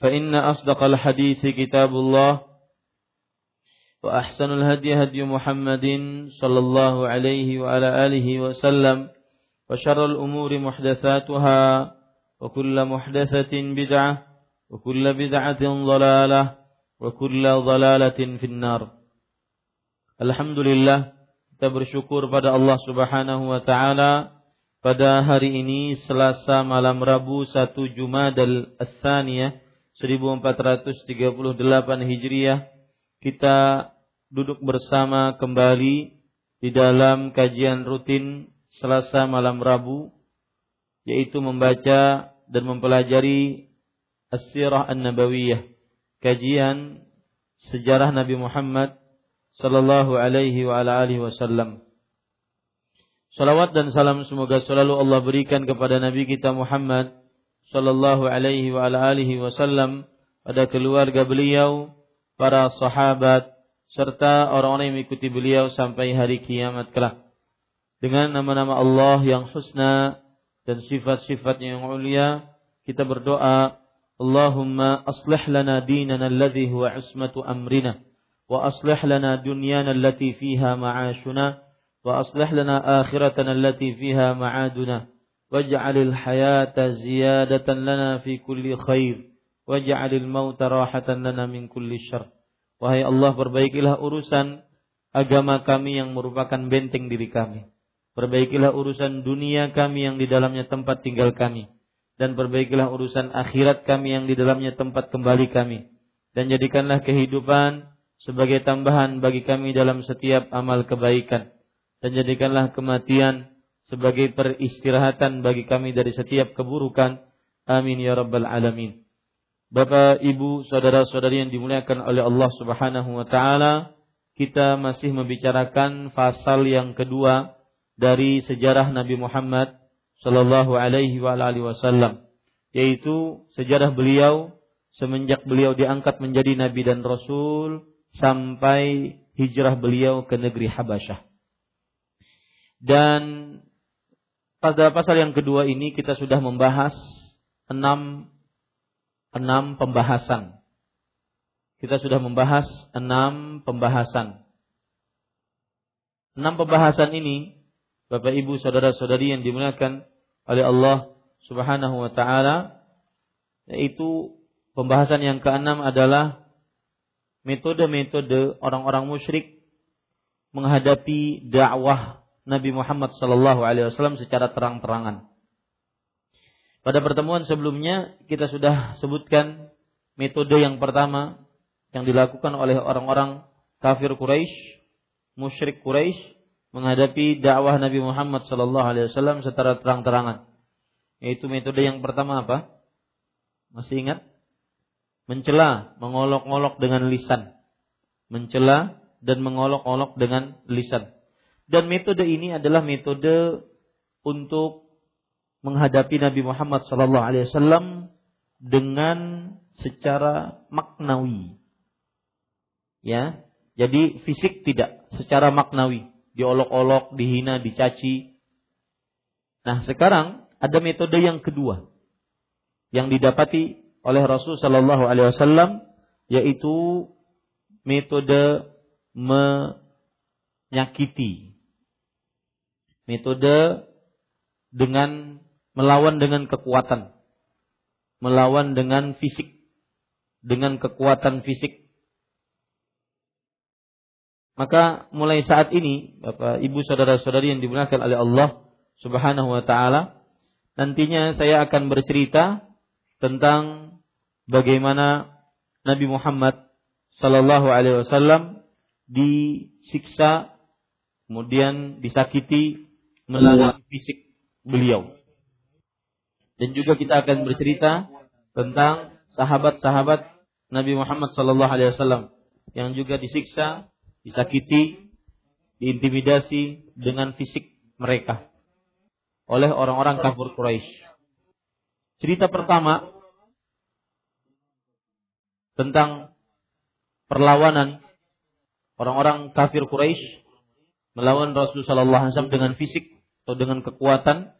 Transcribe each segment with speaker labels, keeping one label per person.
Speaker 1: فإن أصدق الحديث كتاب الله وأحسن الهدي هدي محمد صلى الله عليه وعلى آله وسلم وشر الأمور محدثاتها وكل محدثة بدعة وكل بدعة ضلالة وكل ضلالة في النار. الحمد لله Kita bersyukur pada Subhanahu wa taala pada hari ini Selasa malam Rabu 1 Jumadal Ats-Tsaniyah 1438 Hijriah kita duduk bersama kembali di dalam kajian rutin Selasa malam Rabu yaitu membaca dan mempelajari As-Sirah An-Nabawiyah kajian sejarah Nabi Muhammad sallallahu alaihi wa ala alihi wasallam. Salawat dan salam semoga selalu Allah berikan kepada Nabi kita Muhammad sallallahu alaihi wa ala alihi wasallam pada keluarga beliau, para sahabat serta orang-orang yang mengikuti beliau sampai hari kiamat kelak. Dengan nama-nama Allah yang husna dan sifat-sifat yang mulia, kita berdoa, Allahumma aslih lana dinana alladhi huwa usmatu amrina wa aslih lana dunyana allati fiha ma'ashuna wa aslih lana akhiratana allati fiha ma'aduna waj'alil hayata ziyadatan lana fi kulli khair. Waj'alil mauta rahatan lana min kulli syarr. Wahai Allah perbaikilah urusan agama kami yang merupakan benteng diri kami. Perbaikilah urusan dunia kami yang di dalamnya tempat tinggal kami. Dan perbaikilah urusan akhirat kami yang di dalamnya tempat kembali kami. Dan jadikanlah kehidupan sebagai tambahan bagi kami dalam setiap amal kebaikan. Dan jadikanlah kematian sebagai peristirahatan bagi kami dari setiap keburukan amin ya rabbal alamin Bapak Ibu saudara-saudari yang dimuliakan oleh Allah Subhanahu wa taala kita masih membicarakan pasal yang kedua dari sejarah Nabi Muhammad sallallahu alaihi wasallam yaitu sejarah beliau semenjak beliau diangkat menjadi nabi dan rasul sampai hijrah beliau ke negeri Habasyah. Dan pada pasal yang kedua ini kita sudah membahas enam enam pembahasan. Kita sudah membahas enam pembahasan. Enam pembahasan ini, Bapak Ibu saudara-saudari yang dimuliakan oleh Allah Subhanahu wa taala, yaitu pembahasan yang keenam adalah metode-metode orang-orang musyrik menghadapi dakwah Nabi Muhammad sallallahu alaihi wasallam secara terang-terangan. Pada pertemuan sebelumnya kita sudah sebutkan metode yang pertama yang dilakukan oleh orang-orang kafir Quraisy, musyrik Quraisy menghadapi dakwah Nabi Muhammad sallallahu alaihi wasallam secara terang-terangan. Yaitu metode yang pertama apa? Masih ingat? mencela, mengolok-olok dengan lisan. Mencela dan mengolok-olok dengan lisan. Dan metode ini adalah metode untuk menghadapi Nabi Muhammad sallallahu alaihi wasallam dengan secara maknawi. Ya, jadi fisik tidak, secara maknawi, diolok-olok, dihina, dicaci. Nah, sekarang ada metode yang kedua yang didapati oleh Rasul Shallallahu Alaihi Wasallam yaitu metode menyakiti, metode dengan melawan dengan kekuatan, melawan dengan fisik, dengan kekuatan fisik. Maka mulai saat ini, Bapak, Ibu, saudara-saudari yang dimuliakan oleh Allah Subhanahu wa taala, nantinya saya akan bercerita tentang bagaimana Nabi Muhammad sallallahu alaihi wasallam disiksa kemudian disakiti melalui fisik beliau. Dan juga kita akan bercerita tentang sahabat-sahabat Nabi Muhammad sallallahu alaihi wasallam yang juga disiksa disakiti, diintimidasi dengan fisik mereka oleh orang-orang kafir Quraisy. Cerita pertama tentang perlawanan orang-orang kafir Quraisy melawan Rasul sallallahu alaihi wasallam dengan fisik atau dengan kekuatan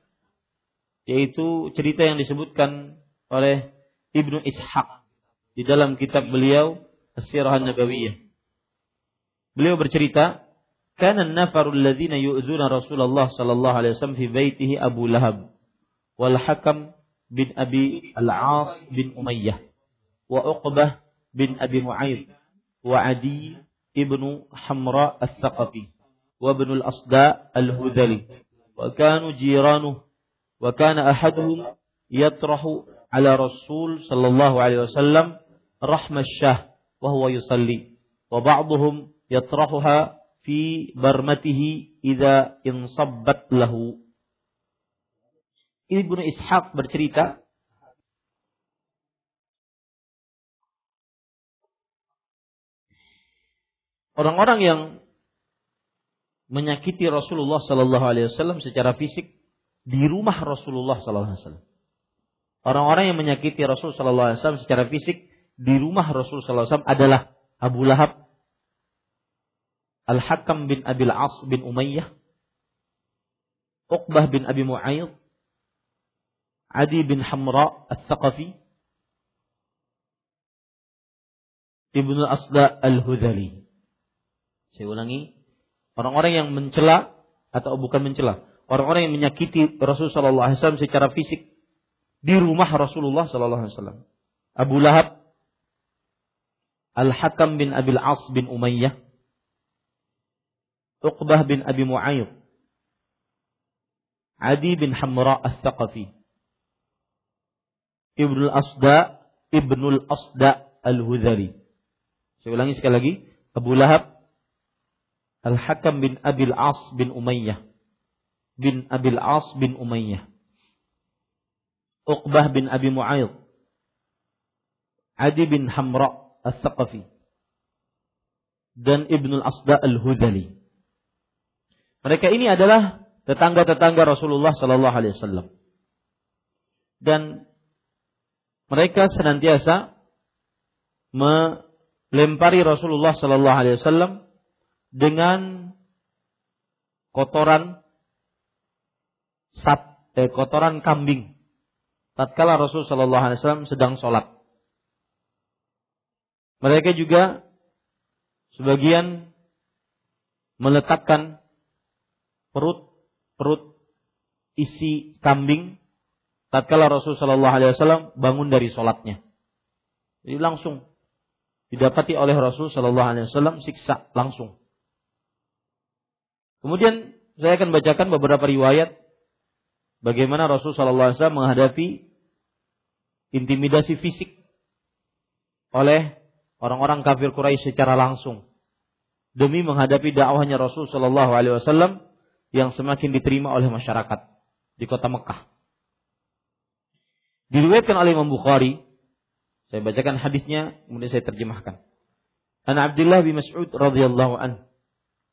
Speaker 1: yaitu cerita yang disebutkan oleh Ibnu Ishaq di dalam kitab beliau As-Sirah Nabawiyah. Beliau bercerita, "Kana an-nafaru alladziina yu'dzuna Rasulullah sallallahu alaihi wasallam fi baitihi Abu Lahab wal Hakam bin Abi Al-As bin Umayyah wa Uqbah bin Abi Mu'ayyid wa Adi ibnu Hamra As-Saqafi wa ibn Al-Asda Al-Hudali wa kana ahaduhum yatrahu ala Rasul sallallahu alaihi wasallam rahma syah wa huwa yusalli. Wa ba'dhum yatrahuha fi barmatihi idza insabbat lahu. Ibnu Ishaq bercerita. Orang-orang yang menyakiti Rasulullah Sallallahu Alaihi Wasallam secara fisik di rumah Rasulullah Sallallahu Alaihi Wasallam. Orang-orang yang menyakiti Rasul Sallallahu Alaihi Wasallam secara fisik di rumah Rasul Sallallahu Alaihi Wasallam adalah Abu Lahab, Al-Hakam bin Abil As bin Umayyah, Uqbah bin Abi Mu'ayyid, Adi bin Hamra Al-Thaqafi, Ibnu Asda Al-Hudhali. Saya ulangi, orang-orang yang mencela atau bukan mencela, orang-orang yang menyakiti Rasulullah sallallahu alaihi wasallam secara fisik di rumah Rasulullah sallallahu alaihi wasallam. Abu Lahab, Al-Hakam bin Abil As bin Umayyah, Uqbah bin Abi Mu'ayyid, Adi bin Hamra As-Saqafi, Ibnu Asda, Ibnu Asda Al-Hudhari. Saya ulangi sekali lagi, Abu Lahab, Al-Hakam bin Abil As bin Umayyah, bin Abil As bin Umayyah, Uqbah bin Abi Mu'ayyid, Adi bin Hamra As-Saqafi, dan Ibnu Asda Al-Hudhali. Mereka ini adalah tetangga-tetangga Rasulullah Sallallahu Alaihi Wasallam. Dan mereka senantiasa melempari Rasulullah Sallallahu Alaihi Wasallam dengan kotoran sap, eh, kotoran kambing. Tatkala Rasul Sallallahu Alaihi Wasallam sedang sholat. Mereka juga sebagian meletakkan perut perut isi kambing tatkala Rasul Shallallahu Alaihi Wasallam bangun dari sholatnya. Jadi langsung didapati oleh Rasul Shallallahu Alaihi Wasallam siksa langsung. Kemudian saya akan bacakan beberapa riwayat bagaimana Rasul Shallallahu Alaihi Wasallam menghadapi intimidasi fisik oleh orang-orang kafir Quraisy secara langsung demi menghadapi dakwahnya Rasul Shallallahu Alaihi Wasallam yang semakin diterima oleh masyarakat di kota Mekah. Diriwayatkan oleh Imam Bukhari, saya bacakan hadisnya, kemudian saya terjemahkan. An Abdullah bin Mas'ud radhiyallahu an,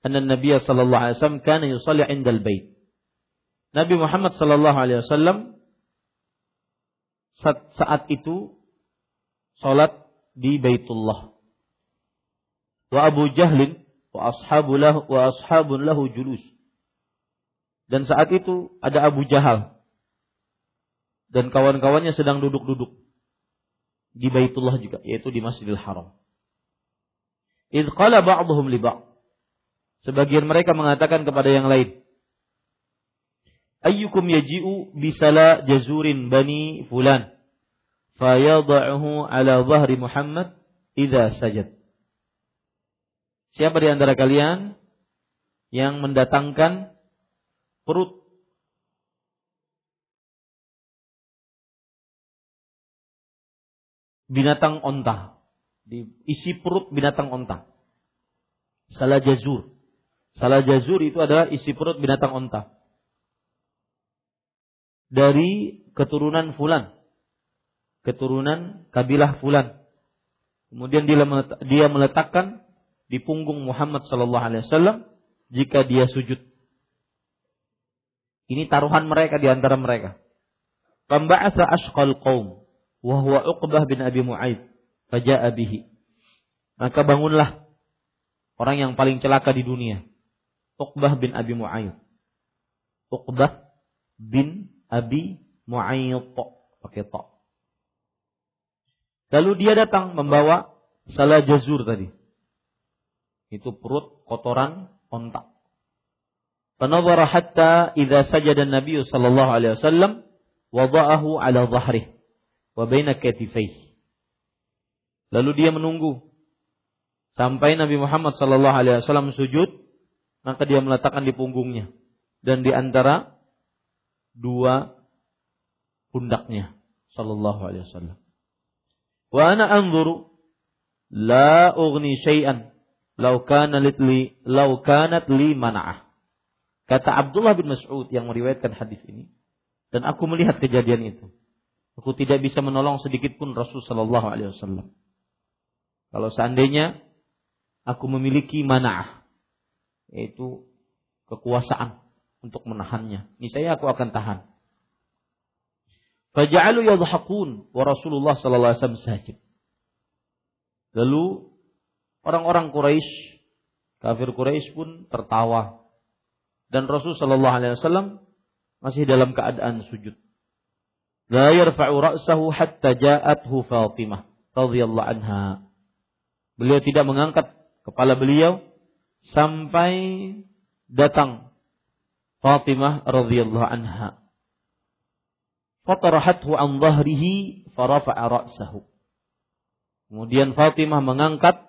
Speaker 1: anna Nabi sallallahu alaihi wasallam kana yusalli 'inda al-bait. Nabi Muhammad sallallahu alaihi wasallam saat, saat itu salat di Baitullah. wa Abu Jahlin wa ashabu lahu wa ashabun lahu julus. Dan saat itu ada Abu Jahal dan kawan-kawannya sedang duduk-duduk di Baitullah juga, yaitu di Masjidil Haram. Idh qala ba'dhum li ba'd. Sebagian mereka mengatakan kepada yang lain, Ayyukum yaji'u bisala jazurin bani fulan fayada'uhu ala zahri Muhammad idza sajad. Siapa di antara kalian yang mendatangkan perut binatang onta. Isi perut binatang onta. Salah jazur. Salah jazur itu adalah isi perut binatang onta. Dari keturunan fulan. Keturunan kabilah fulan. Kemudian dia meletakkan di punggung Muhammad sallallahu alaihi wasallam jika dia sujud. Ini taruhan mereka di antara mereka. Pemba'atha ashqal qaum wa huwa Uqbah bin Abi Mu'aid faja'a bihi. Maka bangunlah orang yang paling celaka di dunia. Uqbah bin Abi Mu'aid. Uqbah bin Abi Mu'aid pakai to. Lalu dia datang membawa salah jazur tadi. Itu perut kotoran ontak. Fanadhara hatta idza sajada Nabi sallallahu alaihi wasallam wada'ahu ala dhahrih wa baina katifaihi. Lalu dia menunggu sampai Nabi Muhammad sallallahu alaihi wasallam sujud, maka dia meletakkan di punggungnya dan di antara dua pundaknya sallallahu alaihi wasallam. Wa ana anzuru la ughni syai'an law kana li law kanat li mana'ah. Kata Abdullah bin Mas'ud yang meriwayatkan hadis ini dan aku melihat kejadian itu. Aku tidak bisa menolong sedikit pun Rasul Shallallahu Alaihi Wasallam. Kalau seandainya aku memiliki mana'ah, yaitu kekuasaan untuk menahannya, niscaya aku akan tahan. Faja'alu yadhakun wa Rasulullah sallallahu alaihi wasallam sajid. Lalu orang-orang Quraisy, kafir Quraisy pun tertawa. Dan Rasul sallallahu alaihi wasallam masih dalam keadaan sujud. La yarfa'u ra'sahu hatta ja'athu Fatimah radhiyallahu anha. Beliau tidak mengangkat kepala beliau sampai datang Fatimah radhiyallahu anha. Fatarahathu an dhahrihi farafa'a ra'sahu. Kemudian Fatimah mengangkat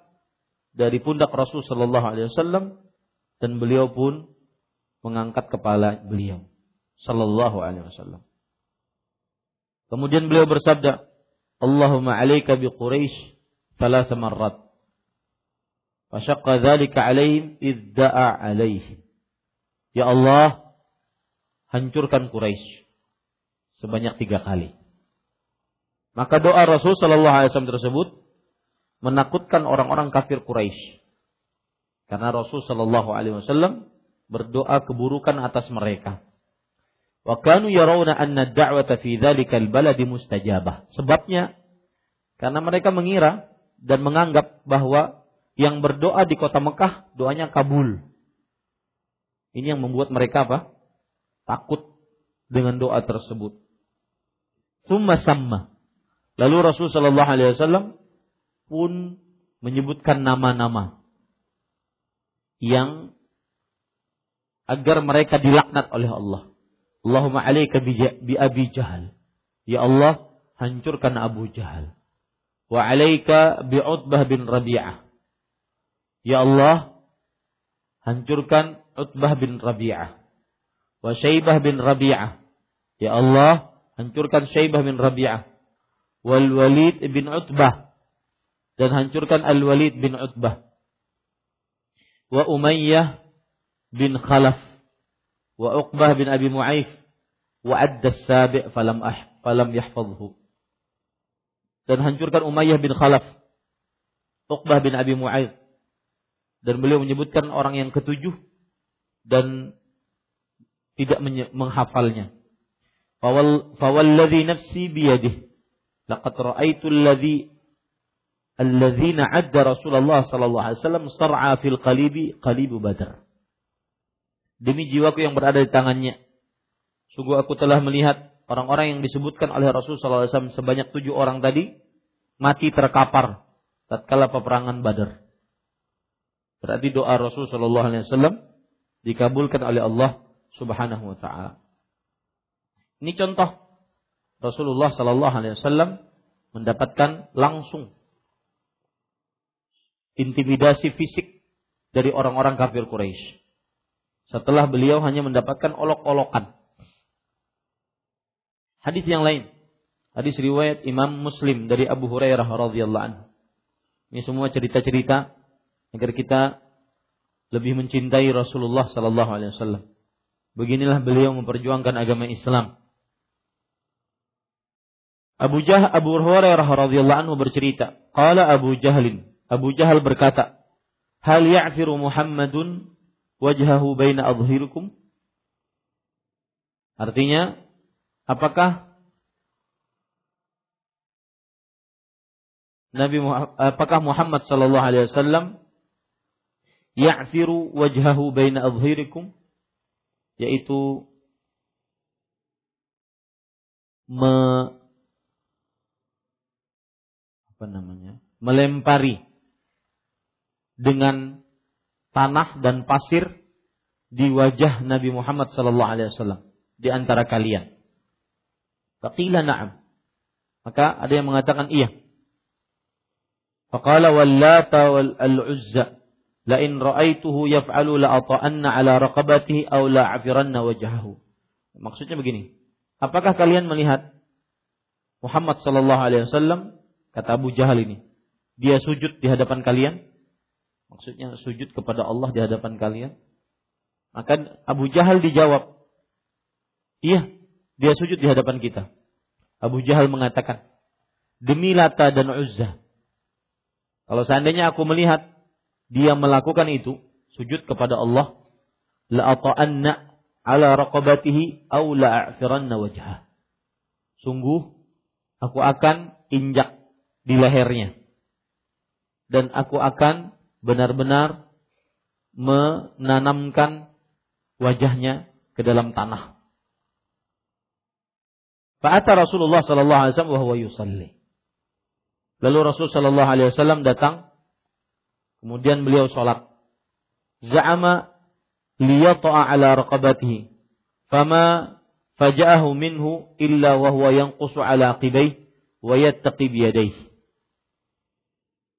Speaker 1: dari pundak Rasul sallallahu alaihi wasallam dan beliau pun mengangkat kepala beliau sallallahu alaihi wasallam. Kemudian beliau bersabda, Allahumma alaika bi Quraisy thalath marrat. Fashaqqa dzalika alaihim idda'a alaihim. Ya Allah, hancurkan Quraisy sebanyak tiga kali. Maka doa Rasul Shallallahu Alaihi Wasallam tersebut menakutkan orang-orang kafir Quraisy. Karena Rasul Shallallahu Alaihi Wasallam berdoa keburukan atas mereka. Wa kanu yarawna anna da'wata fi dzalikal baladi mustajabah. Sebabnya karena mereka mengira dan menganggap bahwa yang berdoa di kota Mekah doanya kabul. Ini yang membuat mereka apa? Takut dengan doa tersebut. Summa samma. Lalu Rasul Shallallahu Alaihi Wasallam pun menyebutkan nama-nama yang agar mereka dilaknat oleh Allah. Allahumma alaika bi Abi Jahal. Ya Allah, hancurkan Abu Jahal. Wa alaika bi Utbah bin Rabi'ah. Ya Allah, hancurkan Utbah bin Rabi'ah. Wa Syaibah bin Rabi'ah. Ya Allah, hancurkan Syaibah bin Rabi'ah. Wal Walid bin Utbah. Dan hancurkan Al Walid bin Utbah. Wa Umayyah bin Khalaf. Wa Uqbah bin Abi Mu'aif wa adda sabi' falam ah, falam yahfazhu. Dan hancurkan Umayyah bin Khalaf, Uqbah bin Abi Mu'aid. Dan beliau menyebutkan orang yang ketujuh dan tidak menghafalnya. Fawalladhi nafsi biyadih. Laqad ra'aitu alladhi alladzina adda Rasulullah sallallahu alaihi wasallam sar'a fil qalibi qalibu badar. Demi jiwaku yang berada di tangannya. Sungguh aku telah melihat orang-orang yang disebutkan oleh Rasul sallallahu alaihi wasallam sebanyak tujuh orang tadi mati terkapar tatkala peperangan Badar. Berarti doa Rasul sallallahu alaihi wasallam dikabulkan oleh Allah Subhanahu wa taala. Ini contoh Rasulullah sallallahu alaihi wasallam mendapatkan langsung intimidasi fisik dari orang-orang kafir Quraisy. Setelah beliau hanya mendapatkan olok-olokan. Hadis yang lain, hadis riwayat Imam Muslim dari Abu Hurairah radhiyallahu anhu. Ini semua cerita-cerita agar kita lebih mencintai Rasulullah sallallahu alaihi wasallam. Beginilah beliau memperjuangkan agama Islam. Abu Jah Abu Hurairah radhiyallahu anhu bercerita, qala Abu Jahlin Abu Jahal berkata, Hal ya'firu Muhammadun wajhahu baina adhhirikum? Artinya, apakah Nabi Muhammad, apakah Muhammad sallallahu alaihi wasallam ya'firu wajhahu baina adhhirikum? Yaitu me, apa namanya? melempari dengan tanah dan pasir di wajah Nabi Muhammad sallallahu alaihi wasallam di antara kalian. Faqila na'am. Maka ada yang mengatakan iya. Faqala wallata wal al-uzza la in ra'aituhu yaf'alu la ata'anna ala raqabatihi aw la afiranna wajhahu. Maksudnya begini. Apakah kalian melihat Muhammad sallallahu alaihi wasallam kata Abu Jahal ini, dia sujud di hadapan kalian Maksudnya sujud kepada Allah di hadapan kalian. Maka Abu Jahal dijawab, iya, dia sujud di hadapan kita. Abu Jahal mengatakan, demi Lata dan Uzza. Kalau seandainya aku melihat dia melakukan itu, sujud kepada Allah, la ata'anna ala raqabatihi aw la a'firanna wajhah. Sungguh aku akan injak di lehernya dan aku akan benar-benar menanamkan wajahnya ke dalam tanah. Fa'ata Rasulullah sallallahu alaihi wasallam wa yusalli. Lalu Rasul sallallahu alaihi wasallam datang kemudian beliau salat. Za'ama liyata'a ala raqabatihi. Fama faja'ahu minhu illa wa huwa yanqusu ala qibayhi wa yattaqi biyadayhi.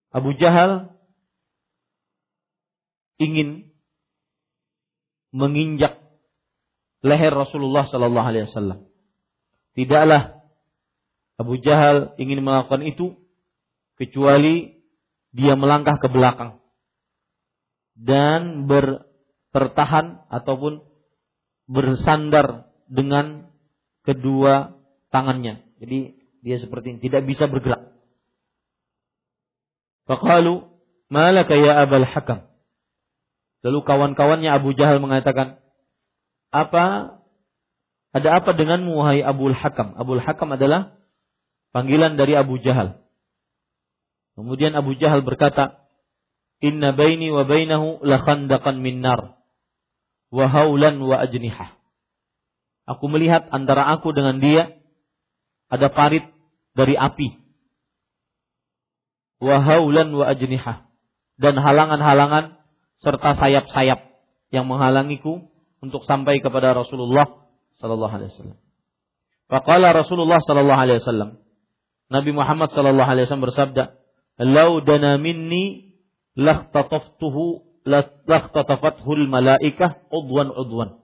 Speaker 1: Abu Jahal ingin menginjak leher Rasulullah Sallallahu Alaihi Wasallam. Tidaklah Abu Jahal ingin melakukan itu kecuali dia melangkah ke belakang dan bertertahan ataupun bersandar dengan kedua tangannya. Jadi dia seperti ini, tidak bisa bergerak. Faqalu, "Malaka ya Abul Hakam?" Lalu kawan-kawannya Abu Jahal mengatakan, apa ada apa denganmu wahai Abu Hakam? Abu Hakam adalah panggilan dari Abu Jahal. Kemudian Abu Jahal berkata, Inna baini wa bainahu la khandaqan min nar wa haulan wa ajnihah. Aku melihat antara aku dengan dia ada parit dari api. Wa haulan wa ajnihah dan halangan-halangan serta sayap-sayap yang menghalangiku untuk sampai kepada Rasulullah sallallahu alaihi wasallam. Faqala Rasulullah sallallahu alaihi wasallam Nabi Muhammad sallallahu alaihi wasallam bersabda, "Lau dana minni lakhtataftuhu lakhtatafathul malaikah udwan udwan."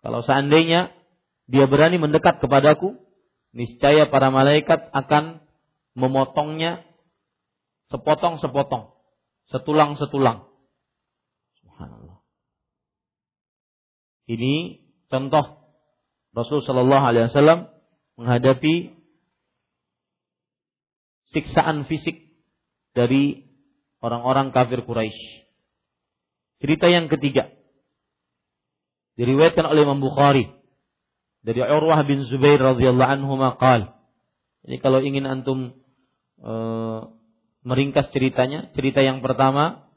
Speaker 1: Kalau seandainya dia berani mendekat kepadaku, niscaya para malaikat akan memotongnya sepotong-sepotong, setulang-setulang. Subhanallah. Ini contoh Rasul Shallallahu Alaihi Wasallam menghadapi siksaan fisik dari orang-orang kafir Quraisy. Cerita yang ketiga diriwayatkan oleh Imam Bukhari dari Urwah bin Zubair radhiyallahu anhu maqal. Jadi kalau ingin antum e, meringkas ceritanya. Cerita yang pertama,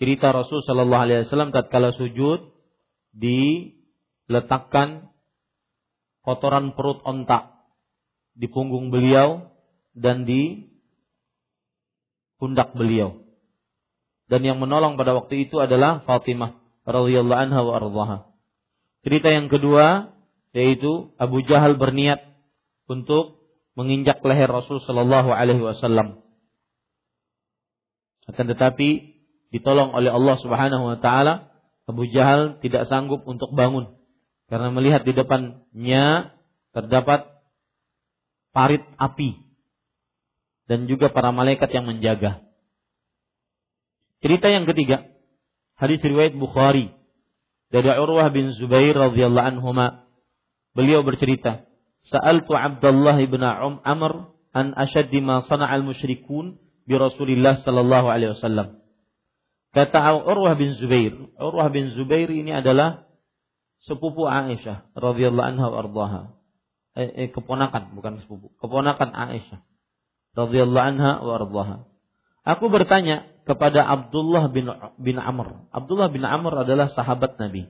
Speaker 1: cerita Rasul Shallallahu Alaihi Wasallam tatkala sujud diletakkan kotoran perut ontak di punggung beliau dan di pundak beliau. Dan yang menolong pada waktu itu adalah Fatimah radhiyallahu anha wa ardhaha. Cerita yang kedua yaitu Abu Jahal berniat untuk menginjak leher Rasul Shallallahu alaihi wasallam. Akan tetapi ditolong oleh Allah Subhanahu wa taala, Abu Jahal tidak sanggup untuk bangun karena melihat di depannya terdapat parit api dan juga para malaikat yang menjaga. Cerita yang ketiga, hadis riwayat Bukhari dari Urwah bin Zubair radhiyallahu anhuma. Beliau bercerita, "Sa'altu Abdullah bin Amr an ashaddi ma sana'al musyrikun bi Rasulillah sallallahu alaihi wasallam." Kata Urwah bin Zubair, Urwah bin Zubair ini adalah sepupu Aisyah radhiyallahu anha warḍaha. Eh, eh, keponakan bukan sepupu, keponakan Aisyah radhiyallahu anha warḍaha. Aku bertanya kepada Abdullah bin bin Amr. Abdullah bin Amr adalah sahabat Nabi.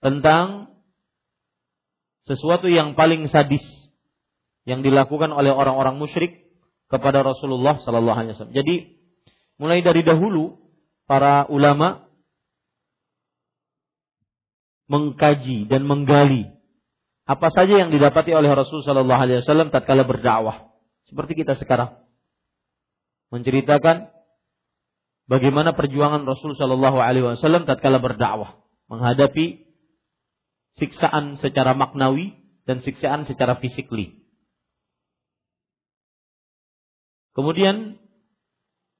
Speaker 1: Tentang sesuatu yang paling sadis yang dilakukan oleh orang-orang musyrik kepada Rasulullah sallallahu alaihi wasallam. Jadi mulai dari dahulu para ulama mengkaji dan menggali apa saja yang didapati oleh Rasul Shallallahu Alaihi Wasallam tatkala berdakwah seperti kita sekarang menceritakan bagaimana perjuangan Rasul Shallallahu Alaihi Wasallam tatkala berdakwah menghadapi siksaan secara maknawi dan siksaan secara fisikly. Kemudian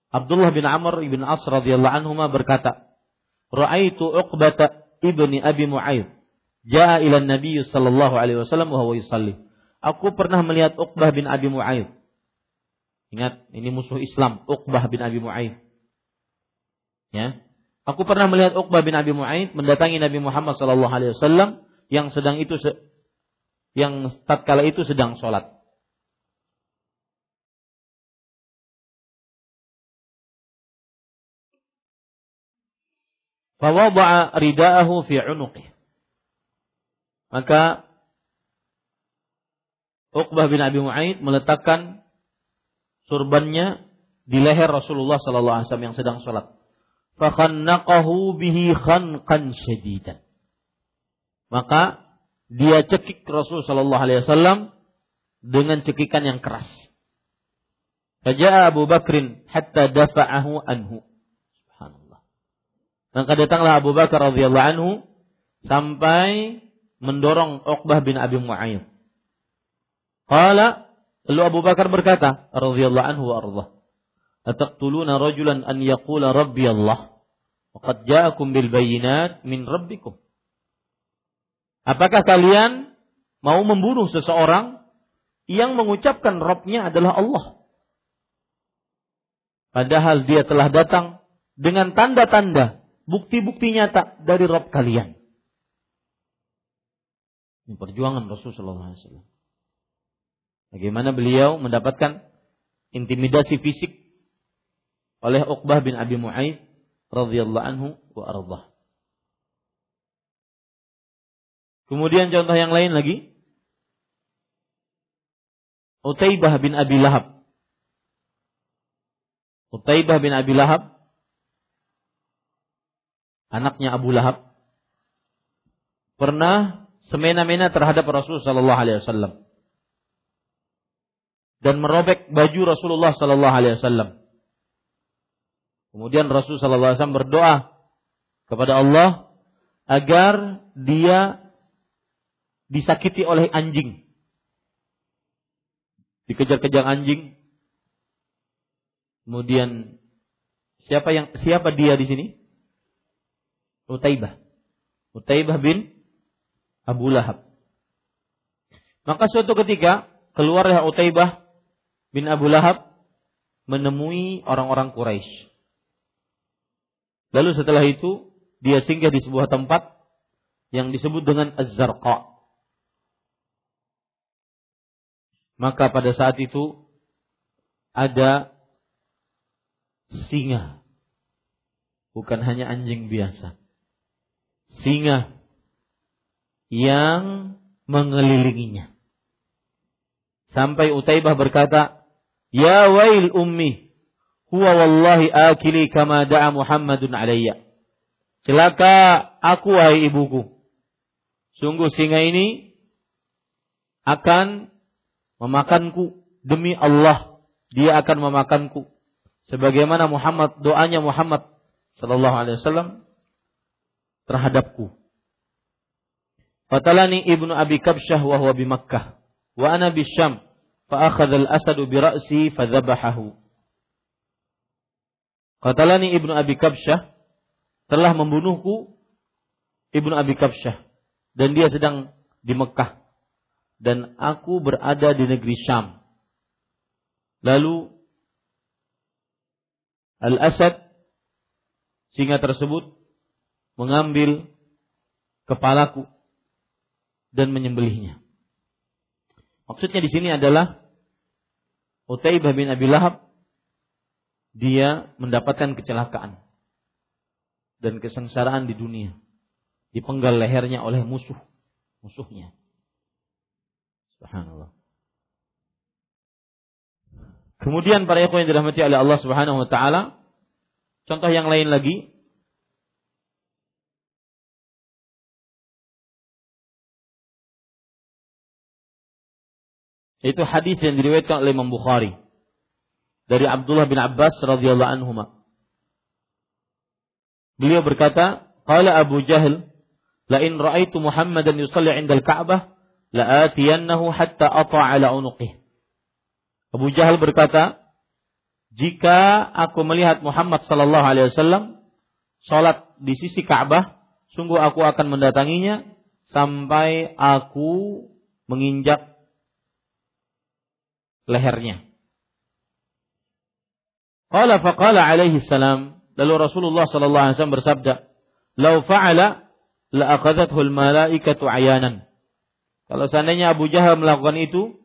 Speaker 1: Abdullah bin Amr ibn As radhiyallahu anhu berkata, "Ra'aitu Uqbah ibni Abi Mu'ayyid jaa ila Nabi sallallahu alaihi wasallam wa huwa yusalli." Aku pernah melihat Uqbah bin Abi Mu'ayyid. Ingat, ini musuh Islam, Uqbah bin Abi Mu'ayyid. Ya. Aku pernah melihat Uqbah bin Abi Mu'ayyid mendatangi Nabi Muhammad sallallahu alaihi wasallam yang sedang itu yang tatkala itu sedang sholat. Fawada'a rida'ahu fi 'unuqih. Maka Uqbah bin Abi Mu'aid meletakkan surbannya di leher Rasulullah sallallahu alaihi wasallam yang sedang sholat. Fakhannaqahu bihi khanqan syadidan. Maka dia cekik Rasul sallallahu alaihi wasallam dengan cekikan yang keras. Faja'a Abu Bakrin hatta dafa'ahu anhu. Maka datanglah Abu Bakar radhiyallahu anhu sampai mendorong Uqbah bin Abi Mu'ayyid. Qala lalu Abu Bakar berkata radhiyallahu anhu wa ardhah Ataqtuluna rajulan an yaqula rabbi Allah wa qad ja'akum bil bayyinat min rabbikum Apakah kalian mau membunuh seseorang yang mengucapkan Robnya adalah Allah? Padahal dia telah datang dengan tanda-tanda bukti-bukti nyata dari Rob kalian. Ini perjuangan Rasulullah SAW. Bagaimana beliau mendapatkan intimidasi fisik oleh Uqbah bin Abi Mu'aid radhiyallahu anhu wa ardhah. Kemudian contoh yang lain lagi. Utaibah bin Abi Lahab. Utaibah bin Abi Lahab anaknya Abu Lahab pernah semena-mena terhadap Rasulullah Sallallahu Alaihi Wasallam dan merobek baju Rasulullah Sallallahu Alaihi Wasallam. Kemudian Rasul Sallallahu Alaihi Wasallam berdoa kepada Allah agar dia disakiti oleh anjing, dikejar-kejar anjing. Kemudian siapa yang siapa dia di sini? Utaibah. Utaibah bin Abu Lahab. Maka suatu ketika keluarlah Utaibah bin Abu Lahab menemui orang-orang Quraisy. Lalu setelah itu dia singgah di sebuah tempat yang disebut dengan Az-Zarqa. Maka pada saat itu ada singa. Bukan hanya anjing biasa. Singa yang mengelilinginya. Sampai Utaibah berkata, Ya wail ummi, huwa wallahi akili kama da'a Muhammadun alayya. Celaka aku wahai ibuku. Sungguh singa ini akan memakanku demi Allah. Dia akan memakanku. Sebagaimana Muhammad doanya Muhammad sallallahu alaihi wasallam terhadapku. Fatalani ibnu Abi Kabsyah wa huwa bi Makkah wa ana bi Syam bi ra'si fa dhabahahu. Qatalani ibnu Abi Kabsyah telah membunuhku ibnu Abi Kabsyah dan dia sedang di Mekah dan aku berada di negeri Syam. Lalu Al-Asad singa tersebut mengambil kepalaku dan menyembelihnya. Maksudnya di sini adalah Utaibah bin Abi Lahab dia mendapatkan kecelakaan dan kesengsaraan di dunia. Dipenggal lehernya oleh musuh, musuhnya. Subhanallah. Kemudian para ikhwan yang dirahmati oleh Allah Subhanahu wa taala, contoh yang lain lagi Itu hadis yang diriwayatkan oleh Imam Bukhari dari Abdullah bin Abbas radhiyallahu anhu. Beliau berkata, "Qala Abu Jahal, la in ra'aitu Muhammadan yusalli 'inda al-Ka'bah, la atiyannahu hatta ata'a 'ala unuqih." Abu Jahal berkata, "Jika aku melihat Muhammad sallallahu alaihi wasallam salat di sisi Ka'bah, sungguh aku akan mendatanginya sampai aku menginjak lehernya. Qala faqala alaihi salam, lalu Rasulullah sallallahu alaihi wasallam bersabda, "Lau fa'ala la aqadathu al-malaikatu ayanan." Kalau seandainya Abu Jahal melakukan itu,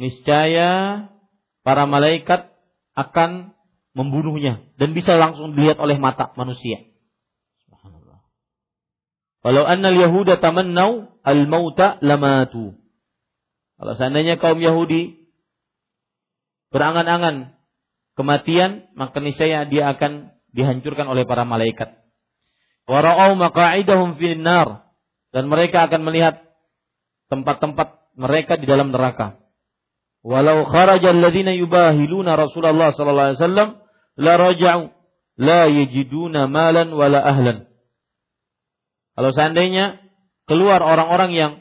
Speaker 1: niscaya para malaikat akan membunuhnya dan bisa langsung dilihat oleh mata manusia. Subhanallah. Walau anna al-yahuda tamannau al-mauta lamatu. Kalau seandainya kaum Yahudi berangan-angan kematian, maka niscaya dia akan dihancurkan oleh para malaikat. Wara'au maqa'idahum finnar dan mereka akan melihat tempat-tempat mereka di dalam neraka. Walau kharaja alladziina yubahiluna Rasulullah sallallahu alaihi wasallam la raja'u la yajiduna malan wala ahlan. Kalau seandainya keluar orang-orang yang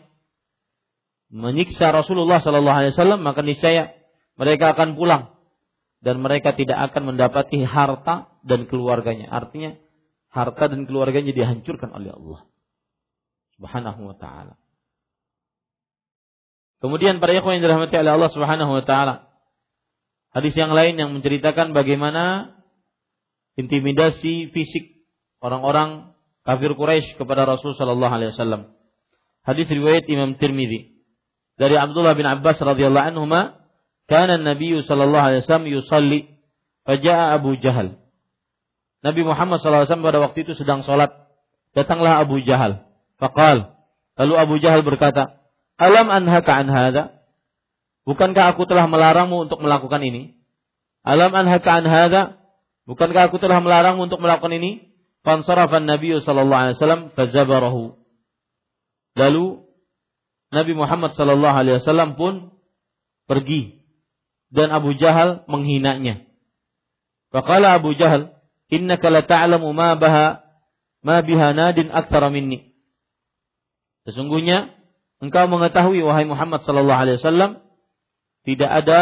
Speaker 1: menyiksa Rasulullah sallallahu alaihi wasallam maka niscaya mereka akan pulang dan mereka tidak akan mendapati harta dan keluarganya. Artinya harta dan keluarganya dihancurkan oleh Allah Subhanahu wa taala. Kemudian para ikhwan yang dirahmati oleh Allah Subhanahu wa taala. Hadis yang lain yang menceritakan bagaimana intimidasi fisik orang-orang kafir Quraisy kepada Rasul sallallahu alaihi wasallam. Hadis riwayat Imam Tirmizi dari Abdullah bin Abbas radhiyallahu anhu Kana Nabi sallallahu alaihi wasallam yusalli faja'a Abu Jahal. Nabi Muhammad sallallahu alaihi wasallam pada waktu itu sedang salat. Datanglah Abu Jahal. Faqal. Lalu Abu Jahal berkata, "Alam anhaka an hadha?" Bukankah aku telah melarangmu untuk melakukan ini? Alam anhaka an hadha? Bukankah aku telah melarangmu untuk melakukan ini? Fansarafan Nabi sallallahu alaihi wasallam fazabarahu. Lalu Nabi Muhammad sallallahu alaihi wasallam pun pergi dan Abu Jahal menghinanya. Faqala Abu Jahal, "Innaka la ta'lamu ma baha ma biha nadin aktsara minni." Sesungguhnya engkau mengetahui wahai Muhammad sallallahu alaihi wasallam tidak ada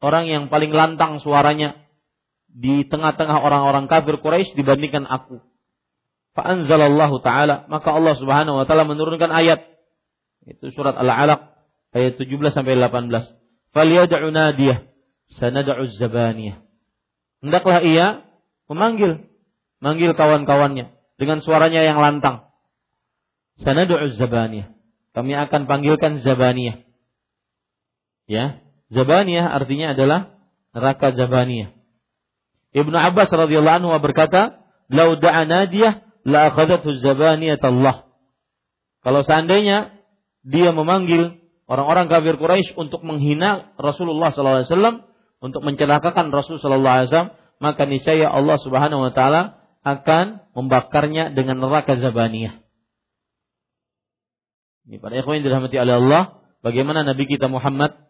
Speaker 1: orang yang paling lantang suaranya di tengah-tengah orang-orang kafir Quraisy dibandingkan aku. Fa'anzalallahu ta'ala, maka Allah Subhanahu wa taala menurunkan ayat itu surat Al-Alaq ayat 17 sampai 18 falyad'u nadiyah sanad'u zabaniyah. Hendaklah ia memanggil manggil kawan-kawannya dengan suaranya yang lantang. Sanad'u zabaniyah. Kami akan panggilkan zabaniyah. Ya, zabaniyah artinya adalah neraka zabaniyah. Ibnu Abbas radhiyallahu anhu berkata, "Lau da'a nadiyah la akhadathu zabaniyat Allah." Kalau seandainya dia memanggil orang-orang kafir Quraisy untuk menghina Rasulullah wasallam, untuk mencelakakan Rasul wasallam, maka niscaya Allah Subhanahu wa taala akan membakarnya dengan neraka zabaniyah. Ini para ikhwan yang dirahmati oleh Allah, bagaimana Nabi kita Muhammad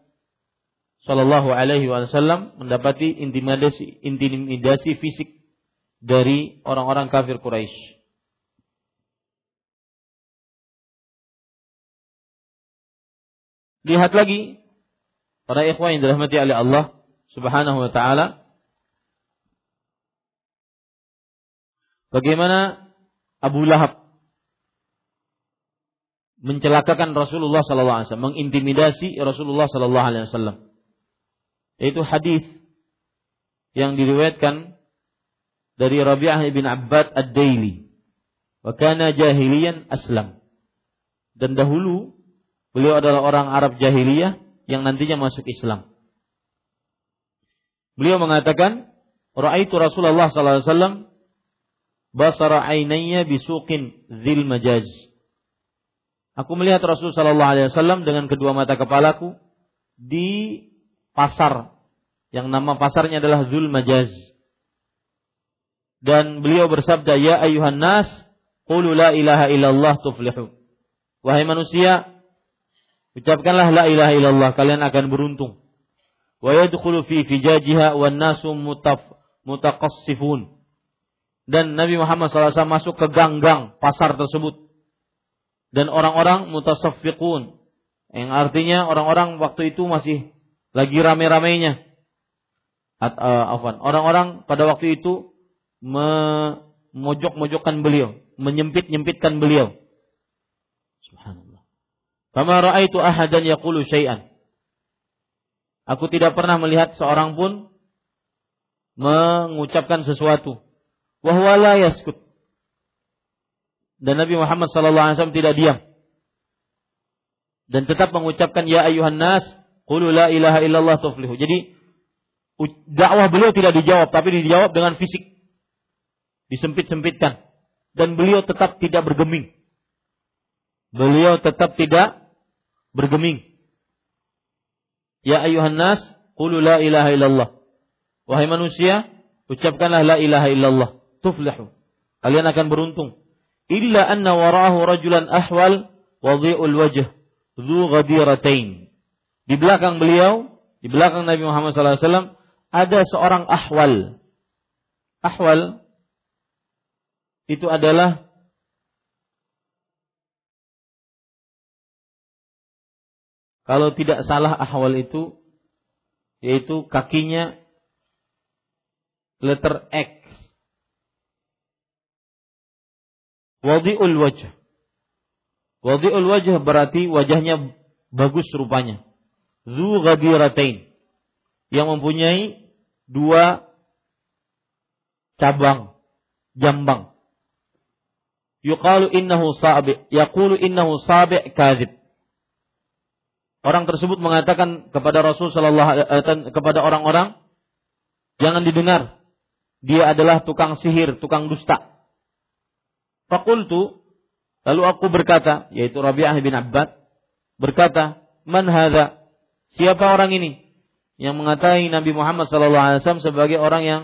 Speaker 1: Shallallahu Alaihi Wasallam mendapati intimidasi intimidasi fisik dari orang-orang kafir Quraisy. Lihat lagi para ikhwan yang dirahmati oleh Allah Subhanahu wa taala bagaimana Abu Lahab mencelakakan Rasulullah sallallahu alaihi wasallam, mengintimidasi Rasulullah sallallahu alaihi wasallam. Yaitu hadis yang diriwayatkan dari Rabi'ah bin Abbad Ad-Daili. Wa kana jahiliyan aslam. Dan dahulu beliau adalah orang Arab jahiliyah yang nantinya masuk Islam. Beliau mengatakan, "Ra'aitu Rasulullah sallallahu alaihi wasallam basara ainayya bisuqin dzil majaz." Aku melihat Rasul Shallallahu Alaihi Wasallam dengan kedua mata kepalaku di pasar yang nama pasarnya adalah Zul Majaz. Dan beliau bersabda, Ya ayuhan nas, qulu la ilaha illallah tuflihu. Wahai manusia, ucapkanlah la ilaha illallah, kalian akan beruntung. Wa yadkhulu fi fijajiha wan nasu mutaf, mutaqassifun. Dan Nabi Muhammad SAW masuk ke gang-gang pasar tersebut dan orang-orang mutasaffiqun yang artinya orang-orang waktu itu masih lagi rame-ramenya. Uh, orang-orang pada waktu itu memojok-mojokkan beliau, menyempit-nyempitkan beliau. Kama ra'aitu ahadan yaqulu syai'an. Aku tidak pernah melihat seorang pun mengucapkan sesuatu. Wahwa la yaskut dan Nabi Muhammad SAW tidak diam dan tetap mengucapkan ya ayuhan nas qulu la ilaha illallah tuflihu. Jadi dakwah beliau tidak dijawab tapi dijawab dengan fisik. Disempit-sempitkan dan beliau tetap tidak bergeming. Beliau tetap tidak bergeming. Ya ayuhan nas qulu la ilaha illallah. Wahai manusia, ucapkanlah la ilaha illallah, tuflihu. Kalian akan beruntung illa anna warahu rajulan ahwal wadhi'ul wajh dzu ghadiratain. Di belakang beliau, di belakang Nabi Muhammad SAW ada seorang ahwal. Ahwal itu adalah kalau tidak salah ahwal itu yaitu kakinya letter X Wadi'ul wajah. Wadi'ul wajah berarti wajahnya bagus rupanya. Zu ghadiratain. Yang mempunyai dua cabang jambang. Yuqalu innahu sabi, yaqulu innahu sabi kadzib. Orang tersebut mengatakan kepada Rasul sallallahu alaihi eh, kepada orang-orang jangan didengar. Dia adalah tukang sihir, tukang dusta. Fakultu, lalu aku berkata, yaitu Rabi'ah bin Abbad, berkata, Man hadha? Siapa orang ini? Yang mengatakan Nabi Muhammad SAW sebagai orang yang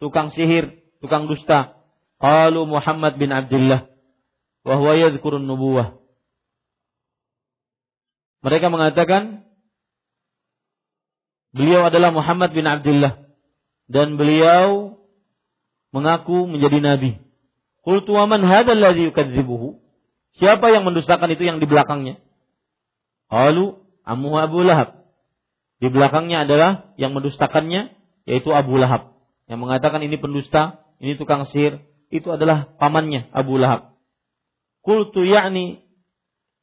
Speaker 1: tukang sihir, tukang dusta. Qalu Muhammad bin Abdullah. Wahuwa yadhkurun nubuwah. Mereka mengatakan, beliau adalah Muhammad bin Abdullah. Dan beliau mengaku menjadi nabi. Qultu wa man hadzal ladzi? Siapa yang mendustakan itu yang di belakangnya? Qalu Amu Abu Lahab. Di belakangnya adalah yang mendustakannya yaitu Abu Lahab. Yang mengatakan ini pendusta, ini tukang sihir, itu adalah pamannya Abu Lahab. Qultu ya'ni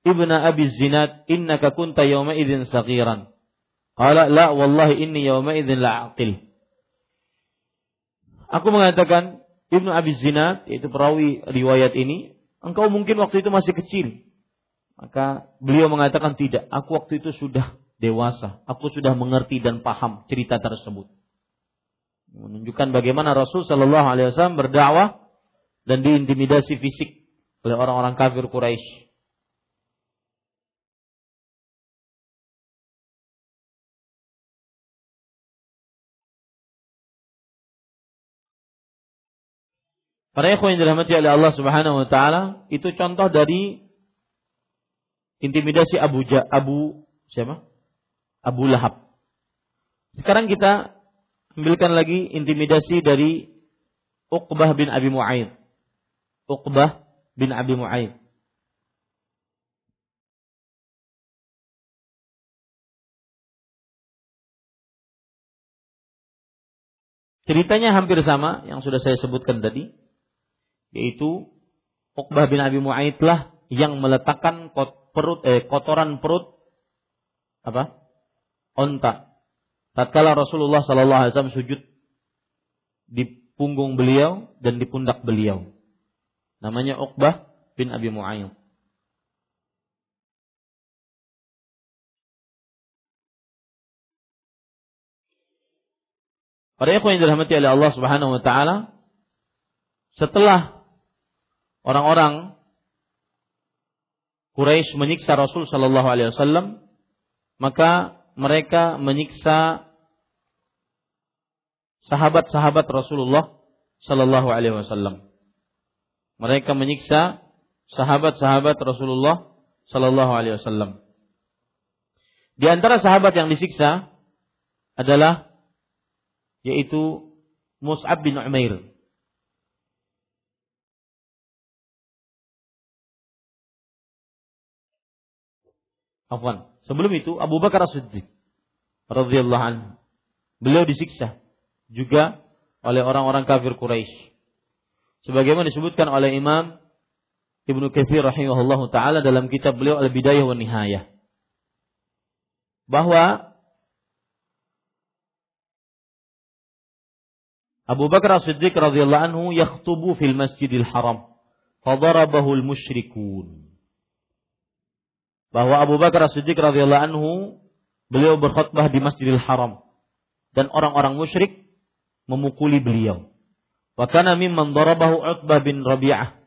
Speaker 1: ibna Abi Zinad innaka kunta yawma idzin saghiran. Qala la wallahi inni yawma idzin la. Aku mengatakan Ibnu Abi Zinad, yaitu perawi riwayat ini, engkau mungkin waktu itu masih kecil. Maka beliau mengatakan tidak, aku waktu itu sudah dewasa, aku sudah mengerti dan paham cerita tersebut. Menunjukkan bagaimana Rasul Shallallahu Alaihi Wasallam berdakwah dan diintimidasi fisik oleh orang-orang kafir Quraisy. Para ikhwan yang dirahmati oleh Allah Subhanahu wa taala, itu contoh dari intimidasi Abu ja, Abu siapa? Abu Lahab. Sekarang kita ambilkan lagi intimidasi dari Uqbah bin Abi Mu'ayyid. Uqbah bin Abi Mu'ayyid. Ceritanya hampir sama yang sudah saya sebutkan tadi yaitu Uqbah bin Abi Mu'ayyid lah yang meletakkan perut eh, kotoran perut apa? onta. Tatkala Rasulullah sallallahu alaihi wasallam sujud di punggung beliau dan di pundak beliau. Namanya Uqbah bin Abi Mu'ayyid. Para ikhwan yang dirahmati oleh Allah Subhanahu wa taala, setelah orang-orang Quraisy menyiksa Rasul Shallallahu Alaihi Wasallam, maka mereka menyiksa sahabat-sahabat Rasulullah Shallallahu Alaihi Wasallam. Mereka menyiksa sahabat-sahabat Rasulullah Shallallahu Alaihi Wasallam. Di antara sahabat yang disiksa adalah yaitu Mus'ab bin Umair Afwan. Sebelum itu Abu Bakar As-Siddiq radhiyallahu anhu. Beliau disiksa juga oleh orang-orang kafir Quraisy. Sebagaimana disebutkan oleh Imam Ibnu Katsir rahimahullahu taala dalam kitab beliau Al-Bidayah wa Nihayah. Bahwa Abu Bakar As-Siddiq radhiyallahu anhu yakhtubu fil Masjidil Haram. Fadarabahu al-musyrikun bahwa Abu Bakar As-Siddiq radhiyallahu anhu beliau berkhutbah di Masjidil Haram dan orang-orang musyrik memukuli beliau. Wa kana mimman darabahu Utbah bin Rabi'ah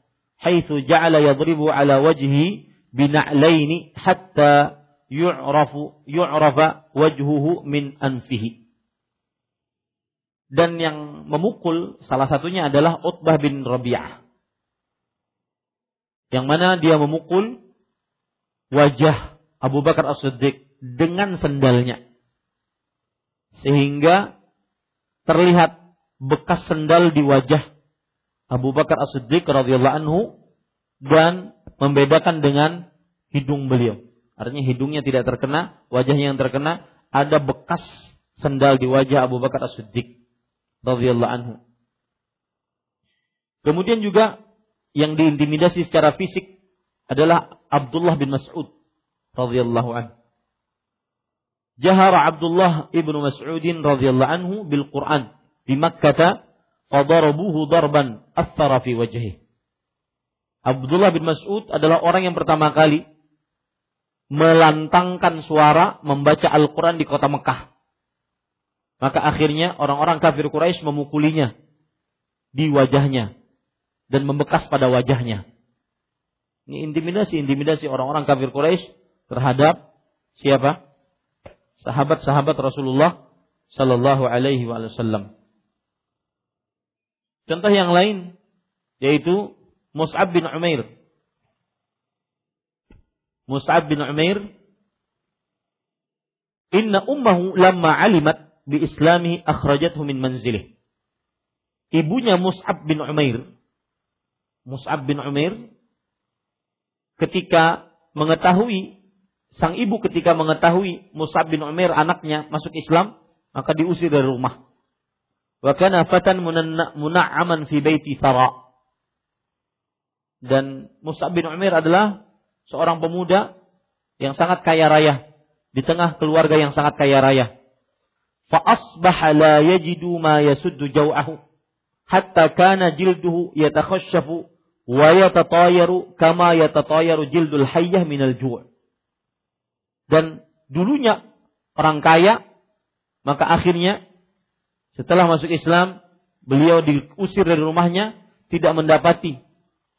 Speaker 1: haitsu ja'ala yadribu ala wajhi bina'laini hatta yu'rafu yu'rafa wajhuhu min anfihi. Dan yang memukul salah satunya adalah Utbah bin Rabi'ah. Yang mana dia memukul wajah Abu Bakar As-Siddiq dengan sendalnya. Sehingga terlihat bekas sendal di wajah Abu Bakar As-Siddiq radhiyallahu anhu dan membedakan dengan hidung beliau. Artinya hidungnya tidak terkena, wajahnya yang terkena, ada bekas sendal di wajah Abu Bakar As-Siddiq radhiyallahu anhu. Kemudian juga yang diintimidasi secara fisik adalah Abdullah bin Mas'ud radhiyallahu anhu. Jahara Abdullah ibnu Mas'udin radhiyallahu anhu bil Quran di Makkah fadarabuhu darban athara fi wajhi. Abdullah bin Mas'ud adalah orang yang pertama kali melantangkan suara membaca Al-Quran di kota Mekah. Maka akhirnya orang-orang kafir Quraisy memukulinya di wajahnya dan membekas pada wajahnya. Ini intimidasi-intimidasi orang-orang kafir Quraisy terhadap siapa? Sahabat-sahabat Rasulullah Sallallahu Alaihi Wasallam. Contoh yang lain yaitu Mus'ab bin Umair. Mus'ab bin Umair Inna ummahu lamma alimat bi islami akhrajathu min manzilih. Ibunya Mus'ab bin Umair. Mus'ab bin Umair ketika mengetahui sang ibu ketika mengetahui Mus'ab bin Umair anaknya masuk Islam, maka diusir dari rumah. Wa kana fatan muna'aman fi baiti thara. Dan Mus'ab bin Umair adalah seorang pemuda yang sangat kaya raya di tengah keluarga yang sangat kaya raya. Fa asbaha la yajidu ma yasuddu jaw'ahu hatta kana jilduhu yatakhashafu wa yatatayaru kama yatatayaru jildul hayyah minal ju'. Dan dulunya orang kaya maka akhirnya Setelah masuk Islam, beliau diusir dari rumahnya, tidak mendapati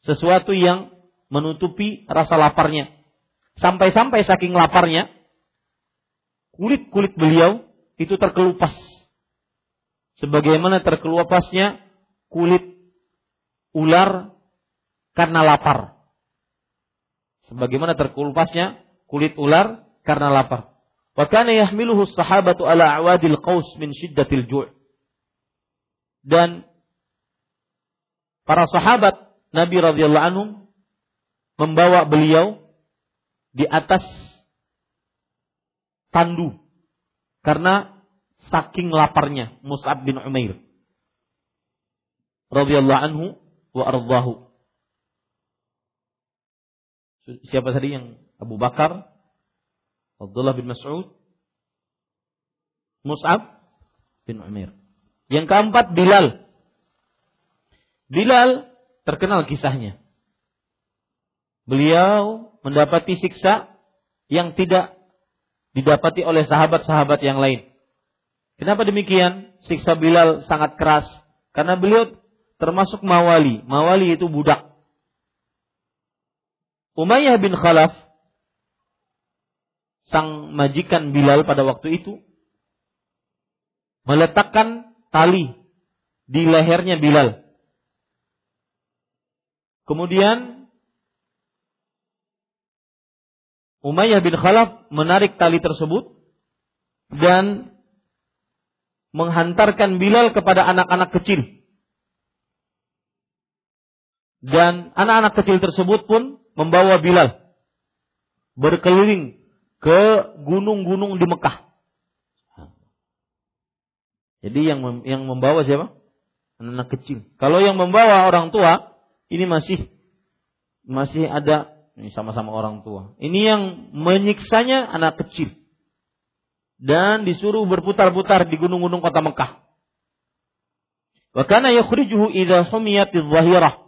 Speaker 1: sesuatu yang menutupi rasa laparnya. Sampai-sampai saking laparnya, kulit-kulit beliau itu terkelupas. Sebagaimana terkelupasnya kulit ular karena lapar. Sebagaimana terkelupasnya kulit ular karena lapar. Wa kana yahmiluhu sahabatu ala awadil qaus min syiddatil ju' dan para sahabat Nabi radhiyallahu anhu membawa beliau di atas tandu karena saking laparnya Mus'ab bin Umair radhiyallahu anhu wa ardhahu. Siapa tadi yang Abu Bakar, Abdullah bin Mas'ud, Mus'ab bin Umair. Yang keempat Bilal. Bilal terkenal kisahnya. Beliau mendapati siksa yang tidak didapati oleh sahabat-sahabat yang lain. Kenapa demikian? Siksa Bilal sangat keras karena beliau termasuk mawali. Mawali itu budak. Umayyah bin Khalaf sang majikan Bilal pada waktu itu meletakkan tali di lehernya Bilal. Kemudian Umayyah bin Khalaf menarik tali tersebut dan menghantarkan Bilal kepada anak-anak kecil. Dan anak-anak kecil tersebut pun membawa Bilal berkeliling ke gunung-gunung di Mekah. Jadi yang yang membawa siapa? Anak, -anak kecil. Kalau yang membawa orang tua, ini masih masih ada sama-sama orang tua. Ini yang menyiksanya anak kecil. Dan disuruh berputar-putar di gunung-gunung kota Mekah. Wa kana yukhrijuhu idza humiyat adh-dhahirah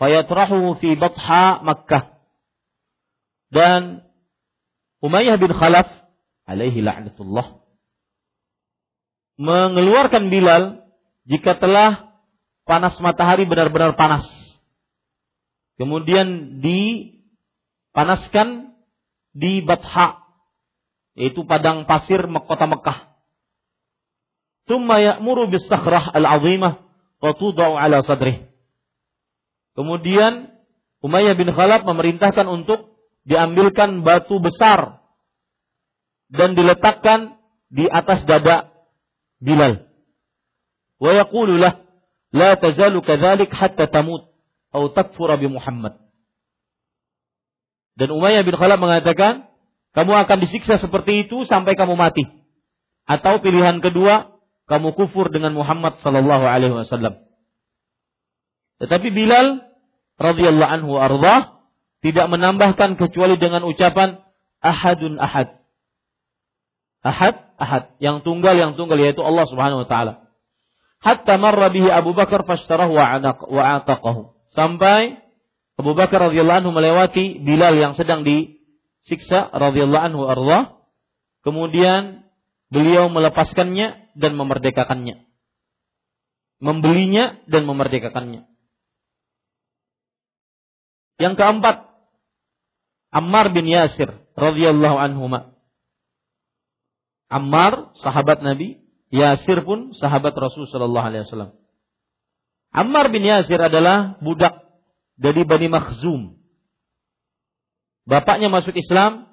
Speaker 1: fayatrahuhu fi batha Makkah. Dan Umayyah bin Khalaf alaihi la'natullah mengeluarkan Bilal jika telah panas matahari benar-benar panas. Kemudian dipanaskan di Batha, yaitu padang pasir kota Mekah. Thumma ya'muru bis al-'azimah wa tudau ala sadrih. Kemudian Umayyah bin Khalaf memerintahkan untuk diambilkan batu besar dan diletakkan di atas dada Bilal. Wa yaqulu lah, la tazalu kadzalik hatta tamut atau takfura bi Muhammad. Dan Umayyah bin Khalaf mengatakan, kamu akan disiksa seperti itu sampai kamu mati. Atau pilihan kedua, kamu kufur dengan Muhammad sallallahu alaihi wasallam. Tetapi Bilal radhiyallahu anhu ardah tidak menambahkan kecuali dengan ucapan ahadun ahad. Ahad, ahad. Yang tunggal, yang tunggal yaitu Allah Subhanahu wa taala. Hatta marra bihi Abu Bakar fashtarahu wa ataqahu. Sampai Abu Bakar radhiyallahu anhu melewati Bilal yang sedang disiksa radhiyallahu anhu arwah. Kemudian beliau melepaskannya dan memerdekakannya. Membelinya dan memerdekakannya. Yang keempat, Ammar bin Yasir radhiyallahu anhu Ammar sahabat Nabi, Yasir pun sahabat Rasul sallallahu alaihi wasallam. Ammar bin Yasir adalah budak dari Bani Makhzum. Bapaknya masuk Islam,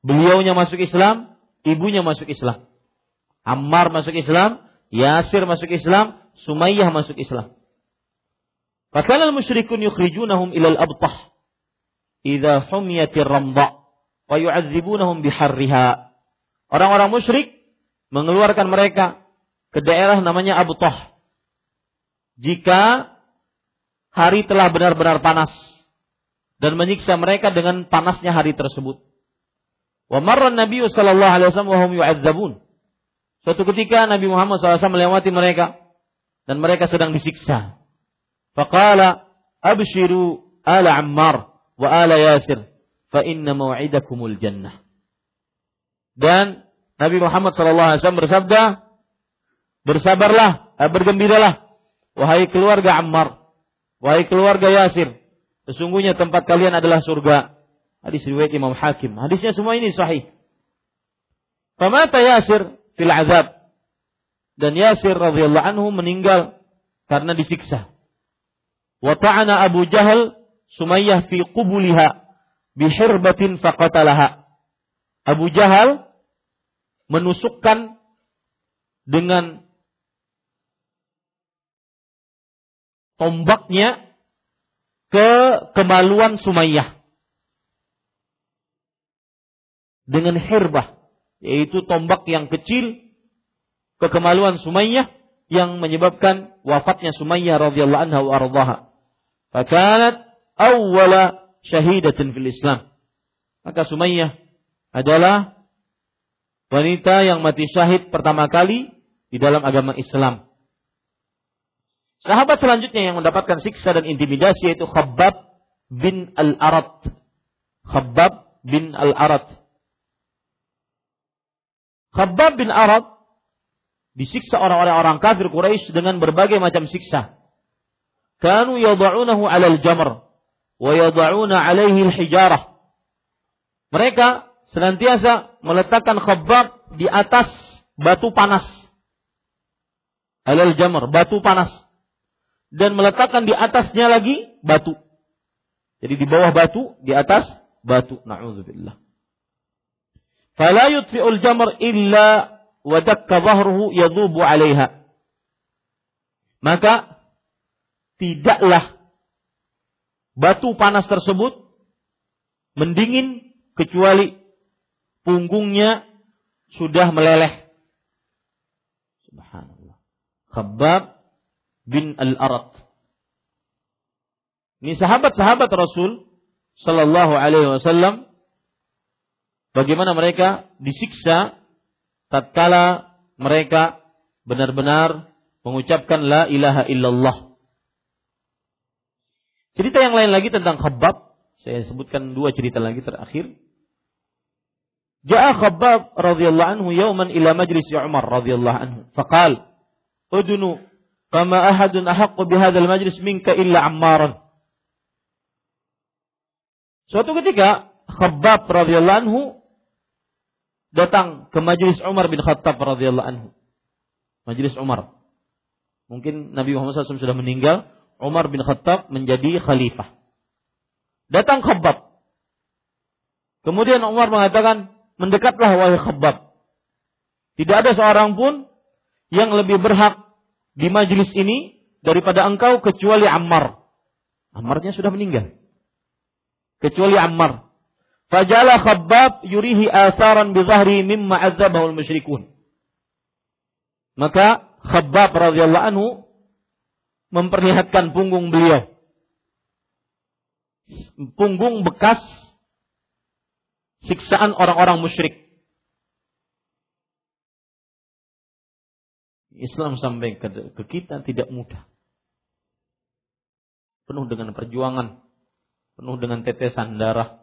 Speaker 1: beliaunya masuk Islam, ibunya masuk Islam. Ammar masuk Islam, Yasir masuk Islam, Sumayyah masuk Islam. Fakal al-musyrikun yukhrijunahum ila al-abtah idza humiyatir ramda wa yu'adzibunahum biharriha Orang-orang musyrik mengeluarkan mereka ke daerah namanya Abu Toh. Jika hari telah benar-benar panas dan menyiksa mereka dengan panasnya hari tersebut. Wa marra Nabi sallallahu alaihi wasallam wa hum yu'adzabun. Suatu ketika Nabi Muhammad SAW melewati mereka dan mereka sedang disiksa. Ala Ammar wa ala Yasir fa inna maw'idakumul jannah. Dan Nabi Muhammad SAW bersabda, Bersabarlah, eh, bergembiralah wahai keluarga Ammar, wahai keluarga Yasir. Sesungguhnya tempat kalian adalah surga. Hadis riwayat Imam Hakim. Hadisnya semua ini sahih. Famata Yasir fil azab. Dan Yasir radhiyallahu anhu meninggal karena disiksa. Wa ta'ana Abu Jahal Sumayyah fi qubuliha bihirbatin faqatalaha. Abu Jahal menusukkan dengan tombaknya ke kemaluan Sumayyah. Dengan hirbah, yaitu tombak yang kecil ke kemaluan Sumayyah yang menyebabkan wafatnya Sumayyah radhiyallahu anha wa ardhaha. Fakanat awwala syahidatin fil Islam. Maka Sumayyah adalah wanita yang mati syahid pertama kali di dalam agama Islam. Sahabat selanjutnya yang mendapatkan siksa dan intimidasi yaitu Khabbab bin Al-Arat. Khabbab bin Al-Arat. Khabbab bin Arat disiksa orang-orang orang kafir Quraisy dengan berbagai macam siksa. Kanu yad'unahu 'alal jamr wa yad'una 'alaihi al-hijarah. Mereka senantiasa meletakkan Khabbab di atas batu panas. Alal jamr, batu panas dan meletakkan di atasnya lagi batu. Jadi di bawah batu, di atas batu. Na'udzubillah. Fala yutfi'ul jamr illa wa dakka dhahruhu yadhubu 'alaiha. Maka tidaklah batu panas tersebut mendingin kecuali punggungnya sudah meleleh. Subhanallah. Khabbab bin Al-Arat. Ini sahabat-sahabat Rasul Sallallahu Alaihi Wasallam. Bagaimana mereka disiksa tatkala mereka benar-benar mengucapkan la ilaha illallah. Cerita yang lain lagi tentang Khabbab, saya sebutkan dua cerita lagi terakhir. Ja'a Khabbab radhiyallahu anhu yawman ila majlis Umar radhiyallahu anhu. Faqal, "Udnu Fama ahadun ahaqqu bihadzal majlis minka illa Ammaran. Suatu ketika Khabbab radhiyallahu anhu datang ke majlis Umar bin Khattab radhiyallahu anhu. Majlis Umar. Mungkin Nabi Muhammad SAW sudah meninggal, Umar bin Khattab menjadi khalifah. Datang Khabbab. Kemudian Umar mengatakan, mendekatlah wahai Khabbab. Tidak ada seorang pun yang lebih berhak di majelis ini daripada engkau kecuali Ammar. Ammarnya sudah meninggal. Kecuali Ammar. Fajala Khabbab yurihi asaran bi zahri mimma azabahu musyrikun. Maka Khabbab radhiyallahu anhu memperlihatkan punggung beliau. Punggung bekas siksaan orang-orang musyrik. Islam sampai ke, kita tidak mudah. Penuh dengan perjuangan, penuh dengan tetesan darah,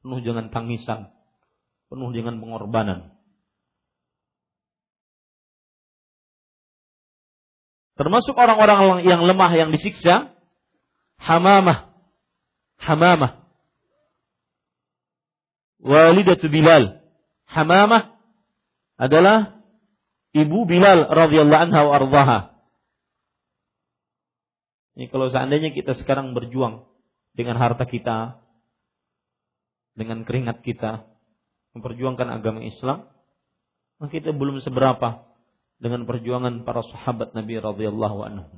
Speaker 1: penuh dengan tangisan, penuh dengan pengorbanan. Termasuk orang-orang yang lemah yang disiksa, Hamamah. Hamamah. Walidatu Bilal. Hamamah adalah ibu Bilal radhiyallahu anha wa ardhaha. Ini kalau seandainya kita sekarang berjuang dengan harta kita, dengan keringat kita, memperjuangkan agama Islam, maka kita belum seberapa dengan perjuangan para sahabat Nabi radhiyallahu anhu.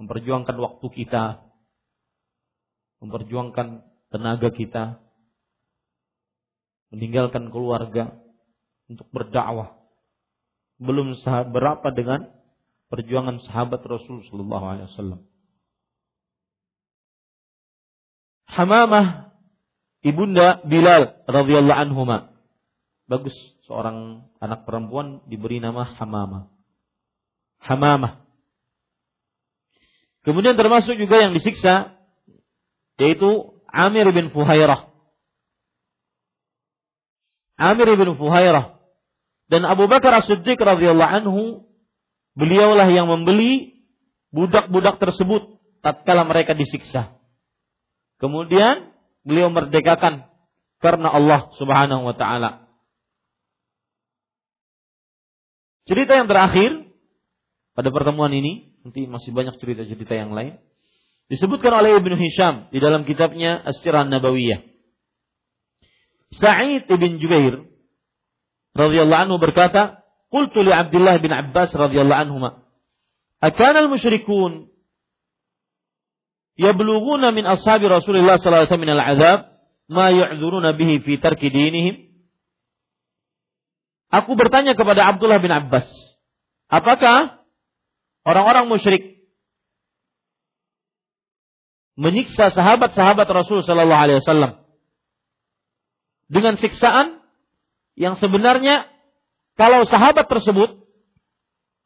Speaker 1: Memperjuangkan waktu kita, memperjuangkan tenaga kita, meninggalkan keluarga, untuk berdakwah. Belum berapa dengan perjuangan sahabat Rasul sallallahu alaihi wasallam. Hamamah ibunda Bilal radhiyallahu anhuma. Bagus seorang anak perempuan diberi nama Hamamah. Hamamah. Kemudian termasuk juga yang disiksa yaitu Amir bin Fuhairah. Amir bin Fuhairah Dan Abu Bakar As-Siddiq radhiyallahu anhu beliaulah yang membeli budak-budak tersebut tatkala mereka disiksa. Kemudian beliau merdekakan karena Allah Subhanahu wa taala. Cerita yang terakhir pada pertemuan ini, nanti masih banyak cerita-cerita yang lain. Disebutkan oleh Ibnu Hisham di dalam kitabnya As-Sirah Nabawiyah. Sa'id ibn Jubair radhiyallahu anhu berkata, "Qultu li Abdullah bin Abbas radhiyallahu anhuma, akana al-musyrikun yablughuna min ashabi Rasulullah sallallahu alaihi wasallam min al-'adzab ma yu'dzuruna bihi fi tarki dinihim?" Aku bertanya kepada Abdullah bin Abbas, apakah orang-orang musyrik menyiksa sahabat-sahabat Rasul sallallahu alaihi wasallam dengan siksaan yang sebenarnya kalau sahabat tersebut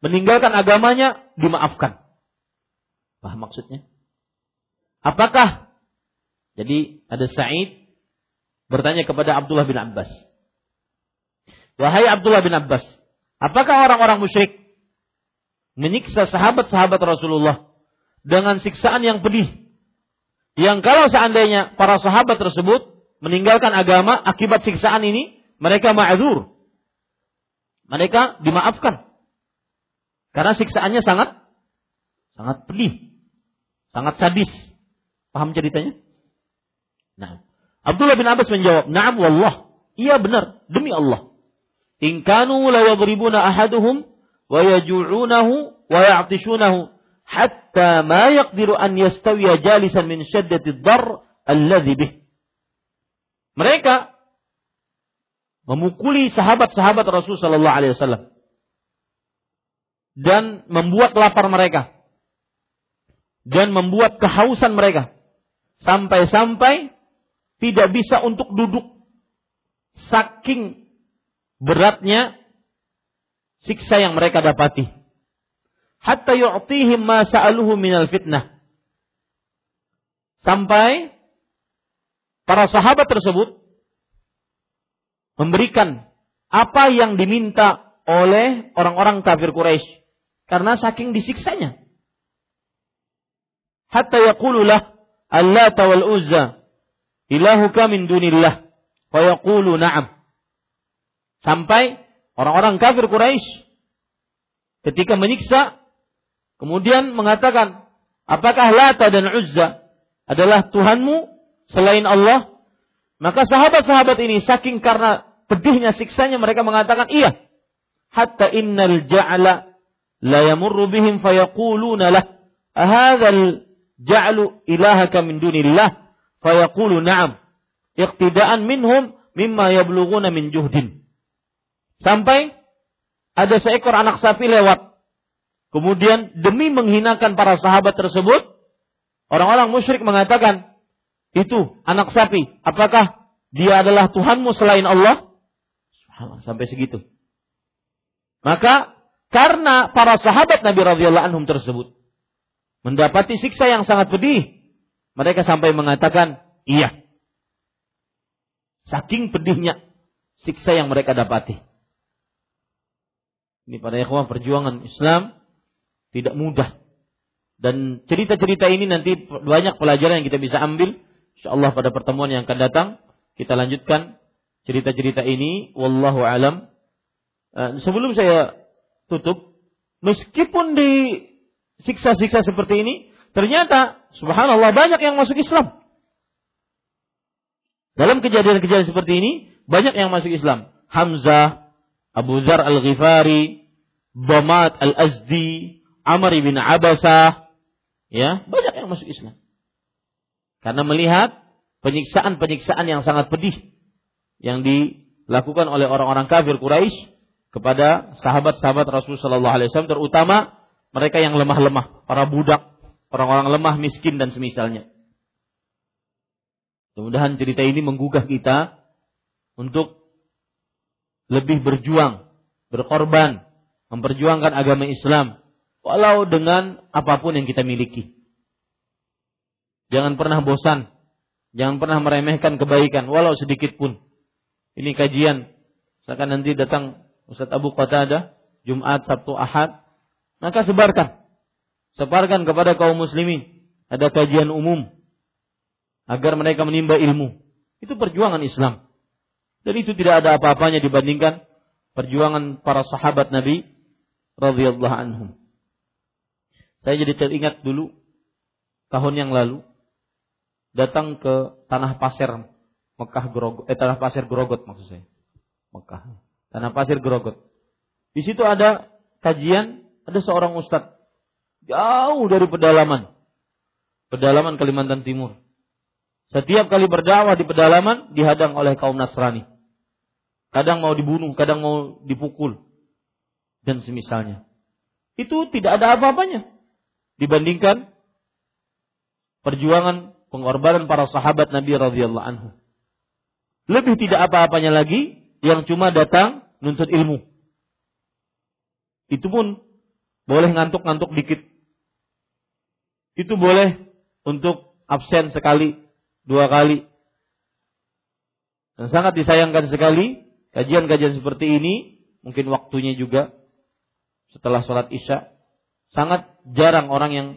Speaker 1: meninggalkan agamanya dimaafkan. Paham maksudnya? Apakah jadi ada Sa'id bertanya kepada Abdullah bin Abbas. Wahai Abdullah bin Abbas, apakah orang-orang musyrik menyiksa sahabat-sahabat Rasulullah dengan siksaan yang pedih? Yang kalau seandainya para sahabat tersebut meninggalkan agama akibat siksaan ini, mereka ma'adzur. Mereka dimaafkan. Karena siksaannya sangat sangat pedih, sangat sadis. Paham ceritanya? Nah, Abdullah bin Abbas menjawab, "Na'am wallah." Iya benar, demi Allah. In kanu la yadribuna ahaduhum wa yaju'unahu wa ya'tishunahu hatta ma yaqdiru an yastawiya jalisan min syaddati ad-dar alladhi bih. Mereka memukuli sahabat-sahabat Rasul Shallallahu Alaihi Wasallam dan membuat lapar mereka dan membuat kehausan mereka sampai-sampai tidak bisa untuk duduk saking beratnya siksa yang mereka dapati hatta yu'tihim ma sa'aluhu minal fitnah sampai para sahabat tersebut memberikan apa yang diminta oleh orang-orang kafir Quraisy karena saking disiksanya. Hatta yaqululah Allah wal Uzza ilahuka min dunillah wa yaqulu na'am. Sampai orang-orang kafir Quraisy ketika menyiksa kemudian mengatakan apakah Lata dan Uzza adalah Tuhanmu selain Allah maka sahabat-sahabat ini saking karena pedihnya siksanya mereka mengatakan iya. Hatta innal ja'la la yamurru bihim fayaquluna lah hadzal ja'lu ilahaka min dunillah fayaqulu na'am iqtida'an minhum mimma yablughuna min juhdin. Sampai ada seekor anak sapi lewat. Kemudian demi menghinakan para sahabat tersebut, orang-orang musyrik mengatakan, itu anak sapi, apakah dia adalah Tuhanmu selain Allah? Sampai segitu. Maka karena para sahabat Nabi radhiyallahu anhum tersebut mendapati siksa yang sangat pedih, mereka sampai mengatakan, "Iya." Saking pedihnya siksa yang mereka dapati. Ini pada ikhwah perjuangan Islam tidak mudah. Dan cerita-cerita ini nanti banyak pelajaran yang kita bisa ambil Insyaallah pada pertemuan yang akan datang kita lanjutkan cerita-cerita ini wallahu alam. Uh, sebelum saya tutup, meskipun di siksa-siksa seperti ini, ternyata subhanallah banyak yang masuk Islam. Dalam kejadian-kejadian seperti ini, banyak yang masuk Islam. Hamzah, Abu Dhar Al-Ghifari, Bamat Al-Azdi, Amr bin Abasah, ya, banyak yang masuk Islam. Karena melihat penyiksaan-penyiksaan yang sangat pedih yang dilakukan oleh orang-orang kafir Quraisy kepada sahabat-sahabat Rasul Shallallahu Alaihi Wasallam, terutama mereka yang lemah-lemah, para budak, orang-orang lemah, miskin dan semisalnya. Mudah-mudahan cerita ini menggugah kita untuk lebih berjuang, berkorban, memperjuangkan agama Islam, walau dengan apa pun yang kita miliki. Jangan pernah bosan. Jangan pernah meremehkan kebaikan walau sedikit pun. Ini kajian. Misalkan nanti datang Ustaz Abu Qatadah, Jumat, Sabtu, Ahad, maka sebarkan. Sebarkan kepada kaum muslimin. Ada kajian umum agar mereka menimba ilmu. Itu perjuangan Islam. Dan itu tidak ada apa-apanya dibandingkan perjuangan para sahabat Nabi radhiyallahu anhum. Saya jadi teringat dulu tahun yang lalu datang ke tanah pasir Mekah Grogot, eh tanah pasir Grogot maksud saya. Mekah. Tanah pasir Grogot. Di situ ada kajian, ada seorang ustadz jauh dari pedalaman. Pedalaman Kalimantan Timur. Setiap kali berdakwah di pedalaman dihadang oleh kaum Nasrani. Kadang mau dibunuh, kadang mau dipukul. Dan semisalnya. Itu tidak ada apa-apanya. Dibandingkan perjuangan pengorbanan para sahabat Nabi radhiyallahu anhu. Lebih tidak apa-apanya lagi yang cuma datang nuntut ilmu. Itu pun boleh ngantuk-ngantuk dikit. Itu boleh untuk absen sekali, dua kali. Dan sangat disayangkan sekali kajian-kajian seperti ini, mungkin waktunya juga setelah sholat isya, sangat jarang orang yang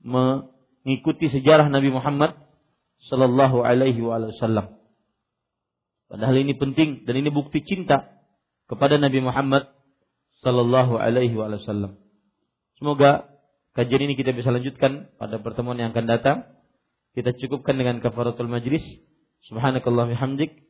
Speaker 1: mengikuti sejarah Nabi Muhammad Sallallahu Alaihi Wasallam. Padahal ini penting dan ini bukti cinta kepada Nabi Muhammad Sallallahu Alaihi Wasallam. Semoga kajian ini kita bisa lanjutkan pada pertemuan yang akan datang. Kita cukupkan dengan kafaratul majlis. Subhanakallah bihamdik.